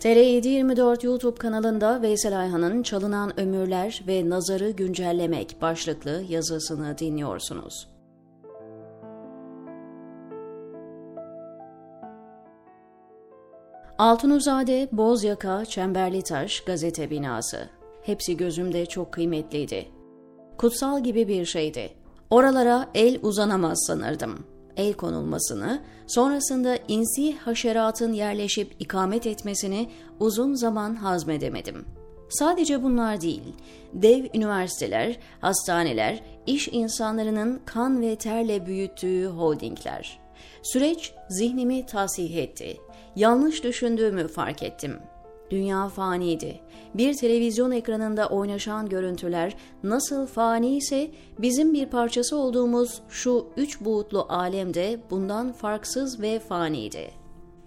TR724 YouTube kanalında Veysel Ayhan'ın Çalınan Ömürler ve Nazarı Güncellemek başlıklı yazısını dinliyorsunuz. Altunuzade, Bozyaka, Çemberlitaş, gazete binası. Hepsi gözümde çok kıymetliydi. Kutsal gibi bir şeydi. Oralara el uzanamaz sanırdım. El konulmasını, sonrasında insi haşeratın yerleşip ikamet etmesini uzun zaman hazmedemedim. Sadece bunlar değil, dev üniversiteler, hastaneler, iş insanlarının kan ve terle büyüttüğü holdingler. Süreç zihnimi tasih etti. Yanlış düşündüğümü fark ettim. Dünya faniydi. Bir televizyon ekranında oynaşan görüntüler nasıl fani ise bizim bir parçası olduğumuz şu üç boyutlu alemde bundan farksız ve faniydi.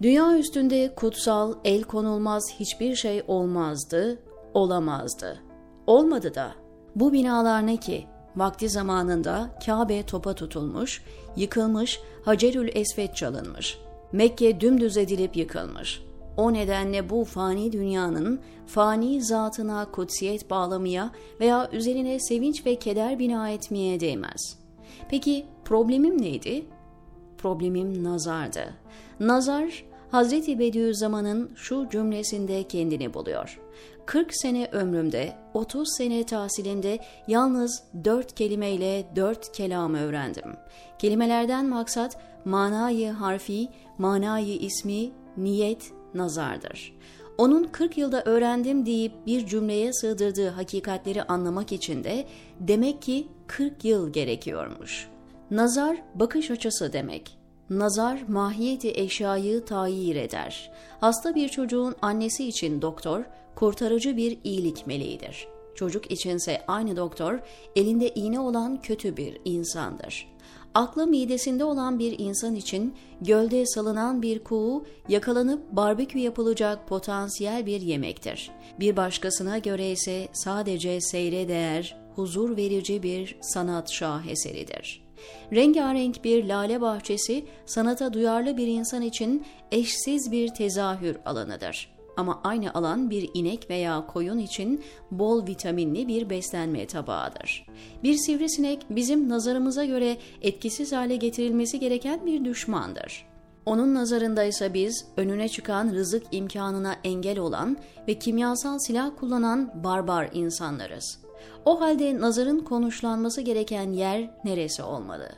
Dünya üstünde kutsal, el konulmaz hiçbir şey olmazdı, olamazdı. Olmadı da. Bu binalar ne ki? Vakti zamanında Kabe topa tutulmuş, yıkılmış, Hacerül Esved çalınmış. Mekke dümdüz edilip yıkılmış. O nedenle bu fani dünyanın fani zatına kutsiyet bağlamaya veya üzerine sevinç ve keder bina etmeye değmez. Peki problemim neydi? Problemim nazardı. Nazar, Hazreti Bediüzzaman'ın şu cümlesinde kendini buluyor. 40 sene ömrümde, 30 sene tahsilimde yalnız dört kelimeyle dört kelam öğrendim. Kelimelerden maksat manayı harfi, manayı ismi, niyet, nazardır. Onun 40 yılda öğrendim deyip bir cümleye sığdırdığı hakikatleri anlamak için de demek ki 40 yıl gerekiyormuş. Nazar bakış açısı demek. Nazar mahiyeti eşyayı tayir eder. Hasta bir çocuğun annesi için doktor kurtarıcı bir iyilik meleğidir. Çocuk içinse aynı doktor elinde iğne olan kötü bir insandır. Aklı midesinde olan bir insan için gölde salınan bir kuğu yakalanıp barbekü yapılacak potansiyel bir yemektir. Bir başkasına göre ise sadece seyre değer, huzur verici bir sanat şaheseridir. Rengarenk bir lale bahçesi sanata duyarlı bir insan için eşsiz bir tezahür alanıdır ama aynı alan bir inek veya koyun için bol vitaminli bir beslenme tabağıdır. Bir sivrisinek bizim nazarımıza göre etkisiz hale getirilmesi gereken bir düşmandır. Onun nazarında ise biz önüne çıkan rızık imkanına engel olan ve kimyasal silah kullanan barbar insanlarız. O halde nazarın konuşlanması gereken yer neresi olmalı?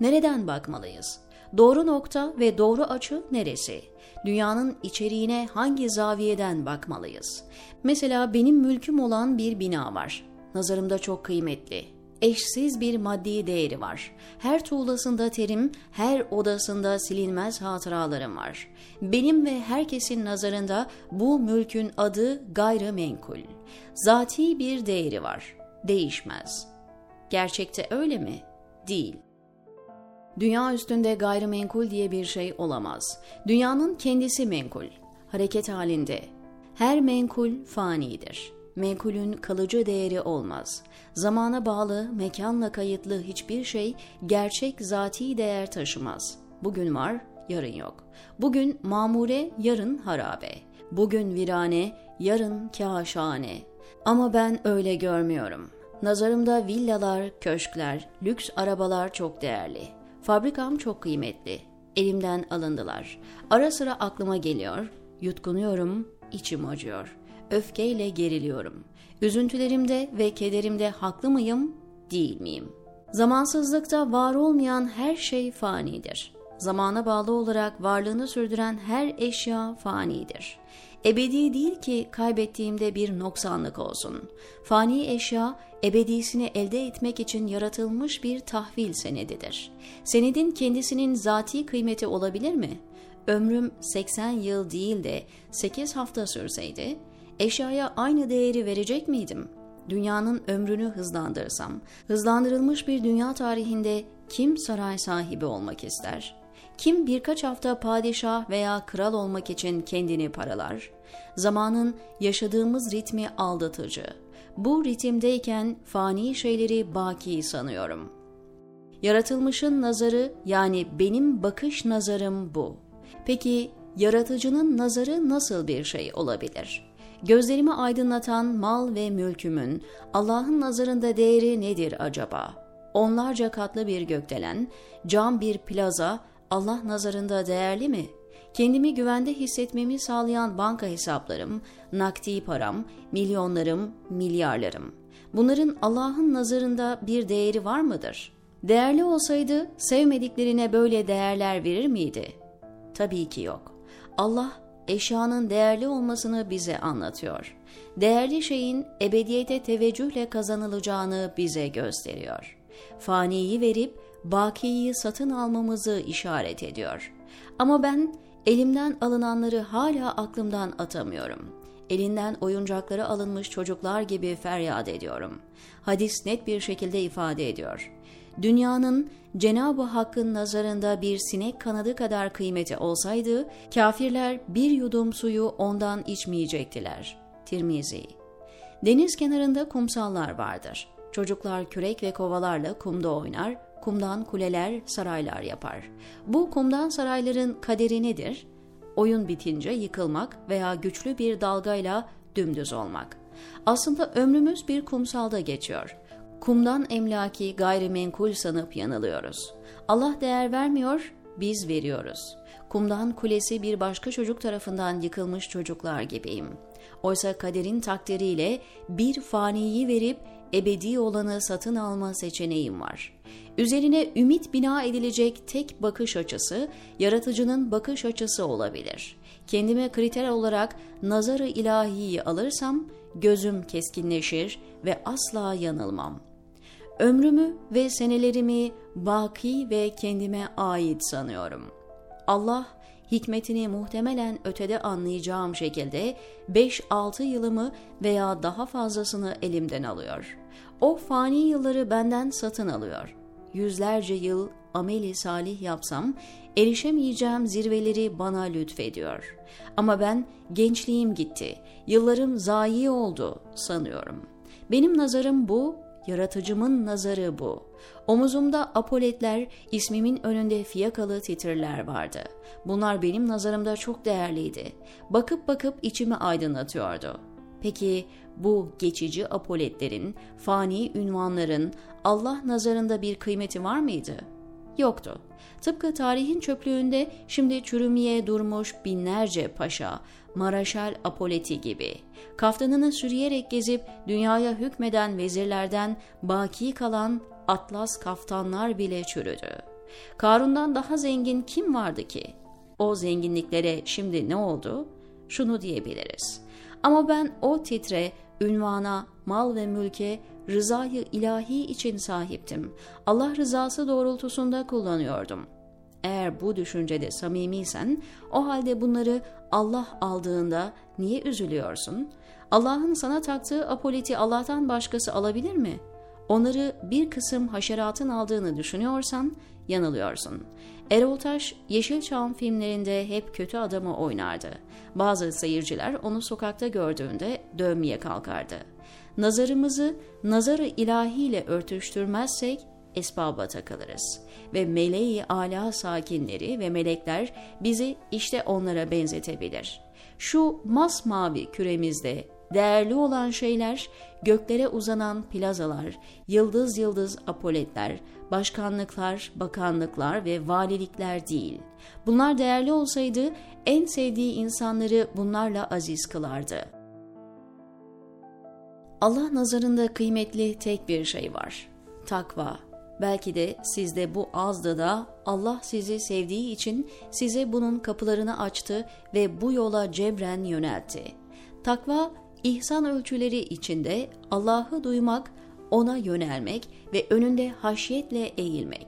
Nereden bakmalıyız? Doğru nokta ve doğru açı neresi? Dünyanın içeriğine hangi zaviyeden bakmalıyız? Mesela benim mülküm olan bir bina var. Nazarımda çok kıymetli. Eşsiz bir maddi değeri var. Her tuğlasında terim, her odasında silinmez hatıralarım var. Benim ve herkesin nazarında bu mülkün adı gayrimenkul. Zati bir değeri var. Değişmez. Gerçekte öyle mi? Değil. Dünya üstünde gayrimenkul diye bir şey olamaz. Dünyanın kendisi menkul, hareket halinde. Her menkul fanidir. Menkulün kalıcı değeri olmaz. Zamana bağlı, mekanla kayıtlı hiçbir şey gerçek zati değer taşımaz. Bugün var, yarın yok. Bugün mamure, yarın harabe. Bugün virane, yarın kaşane. Ama ben öyle görmüyorum. Nazarımda villalar, köşkler, lüks arabalar çok değerli. Fabrikam çok kıymetli. Elimden alındılar. Ara sıra aklıma geliyor. Yutkunuyorum, içim acıyor. Öfkeyle geriliyorum. Üzüntülerimde ve kederimde haklı mıyım, değil miyim? Zamansızlıkta var olmayan her şey fanidir. Zamana bağlı olarak varlığını sürdüren her eşya fanidir. Ebedi değil ki kaybettiğimde bir noksanlık olsun. Fani eşya ebedisini elde etmek için yaratılmış bir tahvil senedidir. Senedin kendisinin zati kıymeti olabilir mi? Ömrüm 80 yıl değil de 8 hafta sürseydi, eşyaya aynı değeri verecek miydim? Dünyanın ömrünü hızlandırsam, hızlandırılmış bir dünya tarihinde kim saray sahibi olmak ister?'' Kim birkaç hafta padişah veya kral olmak için kendini paralar? Zamanın yaşadığımız ritmi aldatıcı. Bu ritimdeyken fani şeyleri baki sanıyorum. Yaratılmışın nazarı yani benim bakış nazarım bu. Peki yaratıcının nazarı nasıl bir şey olabilir? Gözlerimi aydınlatan mal ve mülkümün Allah'ın nazarında değeri nedir acaba? Onlarca katlı bir gökdelen, cam bir plaza Allah nazarında değerli mi? Kendimi güvende hissetmemi sağlayan banka hesaplarım, nakdi param, milyonlarım, milyarlarım. Bunların Allah'ın nazarında bir değeri var mıdır? Değerli olsaydı sevmediklerine böyle değerler verir miydi? Tabii ki yok. Allah eşyanın değerli olmasını bize anlatıyor. Değerli şeyin ebediyete teveccühle kazanılacağını bize gösteriyor. Faniyi verip bakiyi satın almamızı işaret ediyor. Ama ben elimden alınanları hala aklımdan atamıyorum. Elinden oyuncakları alınmış çocuklar gibi feryat ediyorum. Hadis net bir şekilde ifade ediyor dünyanın Cenab-ı Hakk'ın nazarında bir sinek kanadı kadar kıymeti olsaydı, kafirler bir yudum suyu ondan içmeyecektiler. Tirmizi Deniz kenarında kumsallar vardır. Çocuklar kürek ve kovalarla kumda oynar, kumdan kuleler, saraylar yapar. Bu kumdan sarayların kaderi nedir? Oyun bitince yıkılmak veya güçlü bir dalgayla dümdüz olmak. Aslında ömrümüz bir kumsalda geçiyor kumdan emlaki gayrimenkul sanıp yanılıyoruz. Allah değer vermiyor, biz veriyoruz. Kumdan kulesi bir başka çocuk tarafından yıkılmış çocuklar gibiyim. Oysa kaderin takdiriyle bir faniyi verip ebedi olanı satın alma seçeneğim var. Üzerine ümit bina edilecek tek bakış açısı, yaratıcının bakış açısı olabilir. Kendime kriter olarak nazarı ilahiyi alırsam, gözüm keskinleşir ve asla yanılmam.'' Ömrümü ve senelerimi baki ve kendime ait sanıyorum. Allah hikmetini muhtemelen ötede anlayacağım şekilde 5-6 yılımı veya daha fazlasını elimden alıyor. O fani yılları benden satın alıyor. Yüzlerce yıl ameli salih yapsam erişemeyeceğim zirveleri bana lütfediyor. Ama ben gençliğim gitti, yıllarım zayi oldu sanıyorum. Benim nazarım bu Yaratıcımın nazarı bu. Omuzumda apoletler, ismimin önünde fiyakalı titirler vardı. Bunlar benim nazarımda çok değerliydi. Bakıp bakıp içimi aydınlatıyordu. Peki bu geçici apoletlerin, fani ünvanların Allah nazarında bir kıymeti var mıydı? Yoktu. Tıpkı tarihin çöplüğünde şimdi çürümeye durmuş binlerce paşa, Maraşal Apoleti gibi, kaftanını sürüyerek gezip dünyaya hükmeden vezirlerden baki kalan atlas kaftanlar bile çürüdü. Karun'dan daha zengin kim vardı ki? O zenginliklere şimdi ne oldu? Şunu diyebiliriz. Ama ben o titre, ünvana, mal ve mülke rızayı ilahi için sahiptim. Allah rızası doğrultusunda kullanıyordum. Eğer bu düşüncede samimiysen, o halde bunları Allah aldığında niye üzülüyorsun? Allah'ın sana taktığı apoliti Allah'tan başkası alabilir mi? Onları bir kısım haşeratın aldığını düşünüyorsan yanılıyorsun. Erol Taş, Yeşilçam filmlerinde hep kötü adamı oynardı. Bazı seyirciler onu sokakta gördüğünde dövmeye kalkardı. Nazarımızı nazarı ilahiyle örtüştürmezsek esbaba takılırız. Ve meleği ala sakinleri ve melekler bizi işte onlara benzetebilir. Şu masmavi küremizde değerli olan şeyler göklere uzanan plazalar, yıldız yıldız apoletler, başkanlıklar, bakanlıklar ve valilikler değil. Bunlar değerli olsaydı en sevdiği insanları bunlarla aziz kılardı. Allah nazarında kıymetli tek bir şey var. Takva. Belki de sizde bu azdı da Allah sizi sevdiği için size bunun kapılarını açtı ve bu yola cebren yöneltti. Takva, ihsan ölçüleri içinde Allah'ı duymak, ona yönelmek ve önünde haşyetle eğilmek.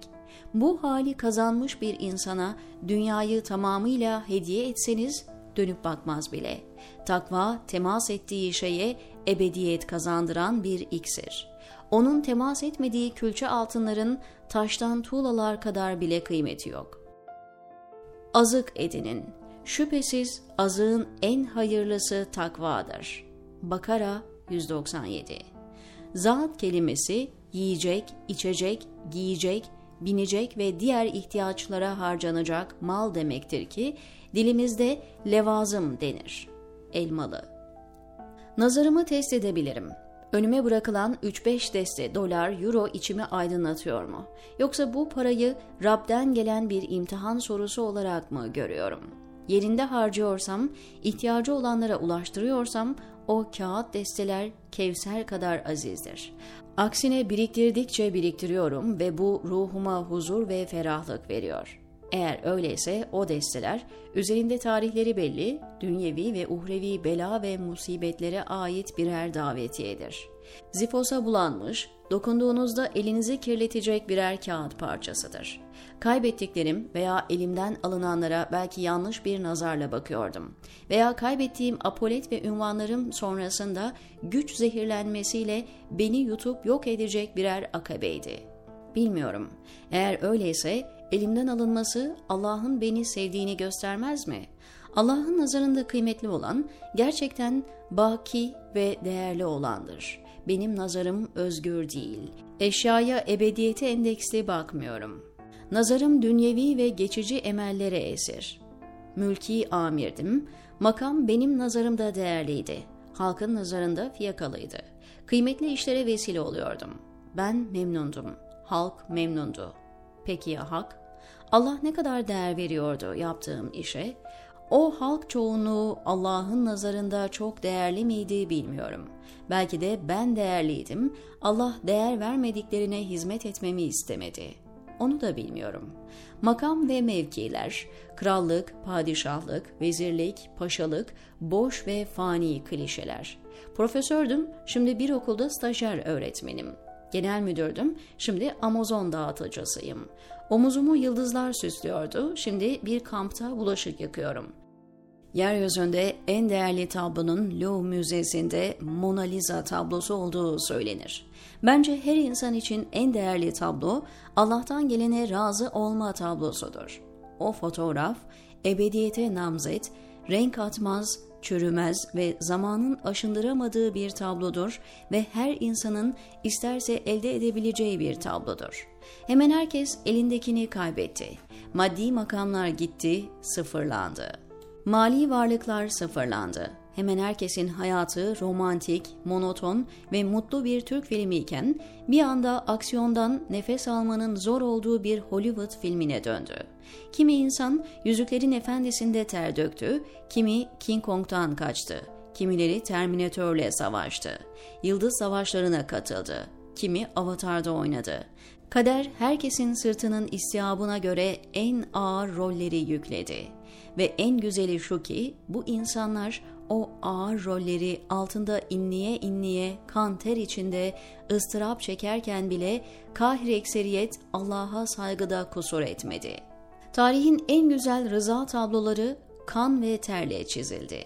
Bu hali kazanmış bir insana dünyayı tamamıyla hediye etseniz dönüp bakmaz bile. Takva temas ettiği şeye ebediyet kazandıran bir iksir onun temas etmediği külçe altınların taştan tuğlalar kadar bile kıymeti yok. Azık edinin. Şüphesiz azığın en hayırlısı takvadır. Bakara 197 Zat kelimesi yiyecek, içecek, giyecek, binecek ve diğer ihtiyaçlara harcanacak mal demektir ki dilimizde levazım denir. Elmalı. Nazarımı test edebilirim. Önüme bırakılan 3-5 deste dolar, euro içimi aydınlatıyor mu? Yoksa bu parayı Rab'den gelen bir imtihan sorusu olarak mı görüyorum? Yerinde harcıyorsam, ihtiyacı olanlara ulaştırıyorsam o kağıt desteler Kevser kadar azizdir. Aksine biriktirdikçe biriktiriyorum ve bu ruhuma huzur ve ferahlık veriyor. Eğer öyleyse o desteler üzerinde tarihleri belli, dünyevi ve uhrevi bela ve musibetlere ait birer davetiyedir. Zifosa bulanmış, dokunduğunuzda elinizi kirletecek birer kağıt parçasıdır. Kaybettiklerim veya elimden alınanlara belki yanlış bir nazarla bakıyordum. Veya kaybettiğim apolet ve ünvanlarım sonrasında güç zehirlenmesiyle beni yutup yok edecek birer akabeydi. Bilmiyorum. Eğer öyleyse elimden alınması Allah'ın beni sevdiğini göstermez mi? Allah'ın nazarında kıymetli olan gerçekten baki ve değerli olandır. Benim nazarım özgür değil. Eşyaya ebediyete endeksli bakmıyorum. Nazarım dünyevi ve geçici emellere esir. Mülki amirdim. Makam benim nazarımda değerliydi. Halkın nazarında fiyakalıydı. Kıymetli işlere vesile oluyordum. Ben memnundum. Halk memnundu. Peki ya hak? Allah ne kadar değer veriyordu yaptığım işe? O halk çoğunluğu Allah'ın nazarında çok değerli miydi bilmiyorum. Belki de ben değerliydim. Allah değer vermediklerine hizmet etmemi istemedi. Onu da bilmiyorum. Makam ve mevkiler, krallık, padişahlık, vezirlik, paşalık, boş ve fani klişeler. Profesördüm, şimdi bir okulda stajyer öğretmenim. Genel müdürdüm, şimdi Amazon dağıtıcısıyım. Omuzumu yıldızlar süslüyordu, şimdi bir kampta bulaşık yakıyorum. Yeryüzünde en değerli tablonun Louvre Müzesi'nde Mona Lisa tablosu olduğu söylenir. Bence her insan için en değerli tablo Allah'tan gelene razı olma tablosudur. O fotoğraf ebediyete namzet, renk atmaz, çürümez ve zamanın aşındıramadığı bir tablodur ve her insanın isterse elde edebileceği bir tablodur. Hemen herkes elindekini kaybetti. Maddi makamlar gitti, sıfırlandı. Mali varlıklar sıfırlandı. Hemen herkesin hayatı romantik, monoton ve mutlu bir Türk filmi iken bir anda aksiyondan nefes almanın zor olduğu bir Hollywood filmine döndü. Kimi insan Yüzüklerin Efendisi'nde ter döktü, kimi King Kong'tan kaçtı, kimileri Terminatör'le savaştı, Yıldız Savaşlarına katıldı, kimi Avatar'da oynadı. Kader herkesin sırtının istiyabına göre en ağır rolleri yükledi. Ve en güzeli şu ki bu insanlar o ağır rolleri altında inliye inliye kan ter içinde ıstırap çekerken bile kahir ekseriyet Allah'a saygıda kusur etmedi. Tarihin en güzel rıza tabloları kan ve terle çizildi.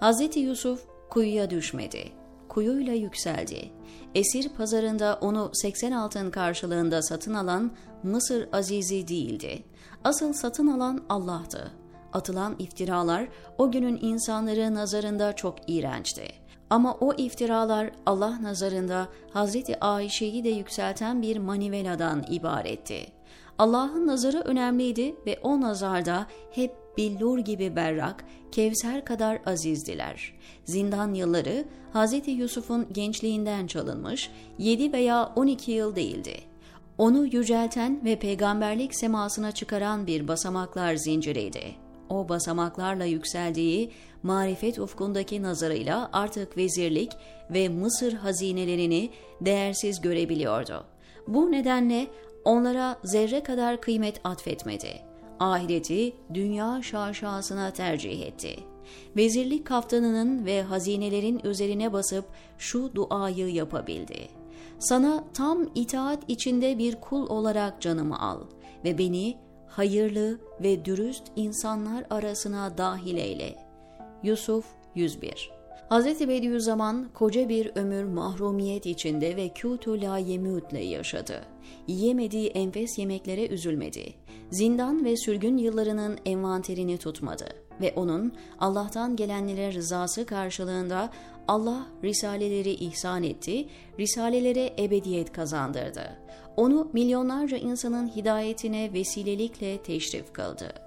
Hz. Yusuf kuyuya düşmedi. Kuyuyla yükseldi. Esir pazarında onu 80 altın karşılığında satın alan Mısır azizi değildi. Asıl satın alan Allah'tı atılan iftiralar o günün insanları nazarında çok iğrençti. Ama o iftiralar Allah nazarında Hazreti Ayşe'yi de yükselten bir maniveladan ibaretti. Allah'ın nazarı önemliydi ve o nazarda hep billur gibi berrak, Kevser kadar azizdiler. Zindan yılları Hz. Yusuf'un gençliğinden çalınmış 7 veya 12 yıl değildi. Onu yücelten ve peygamberlik semasına çıkaran bir basamaklar zinciriydi o basamaklarla yükseldiği marifet ufkundaki nazarıyla artık vezirlik ve Mısır hazinelerini değersiz görebiliyordu. Bu nedenle onlara zerre kadar kıymet atfetmedi. Ahireti dünya şaşasına tercih etti. Vezirlik kaftanının ve hazinelerin üzerine basıp şu duayı yapabildi. Sana tam itaat içinde bir kul olarak canımı al ve beni hayırlı ve dürüst insanlar arasına dahil eyle. Yusuf 101 Hz. Bediüzzaman koca bir ömür mahrumiyet içinde ve kûtü la yemûtle yaşadı. Yiyemediği enfes yemeklere üzülmedi. Zindan ve sürgün yıllarının envanterini tutmadı ve onun Allah'tan gelenlere rızası karşılığında Allah risaleleri ihsan etti, risalelere ebediyet kazandırdı. Onu milyonlarca insanın hidayetine vesilelikle teşrif kıldı.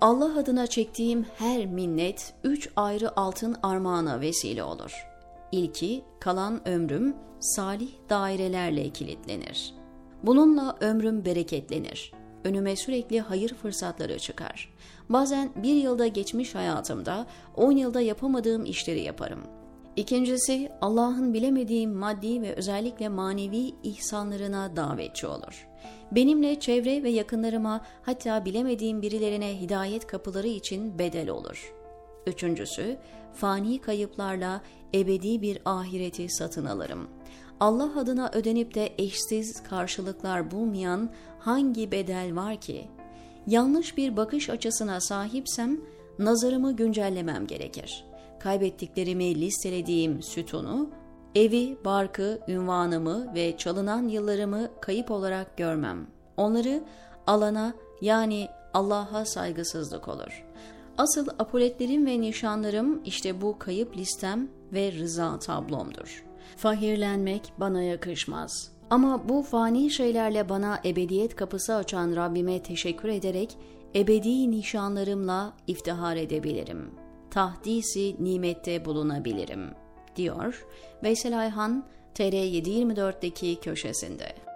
Allah adına çektiğim her minnet üç ayrı altın armağana vesile olur. İlki kalan ömrüm salih dairelerle kilitlenir. Bununla ömrüm bereketlenir. Önüme sürekli hayır fırsatları çıkar. Bazen bir yılda geçmiş hayatımda on yılda yapamadığım işleri yaparım. İkincisi Allah'ın bilemediğim maddi ve özellikle manevi ihsanlarına davetçi olur. Benimle çevre ve yakınlarıma hatta bilemediğim birilerine hidayet kapıları için bedel olur. Üçüncüsü fani kayıplarla ebedi bir ahireti satın alırım. Allah adına ödenip de eşsiz karşılıklar bulmayan hangi bedel var ki? Yanlış bir bakış açısına sahipsem nazarımı güncellemem gerekir. Kaybettiklerimi listelediğim sütunu, evi, barkı, ünvanımı ve çalınan yıllarımı kayıp olarak görmem. Onları alana yani Allah'a saygısızlık olur. Asıl apoletlerim ve nişanlarım işte bu kayıp listem ve rıza tablomdur. Fahirlenmek bana yakışmaz. Ama bu fani şeylerle bana ebediyet kapısı açan Rabbime teşekkür ederek ebedi nişanlarımla iftihar edebilirim. Tahdisi nimette bulunabilirim, diyor Veysel Ayhan TR724'deki köşesinde.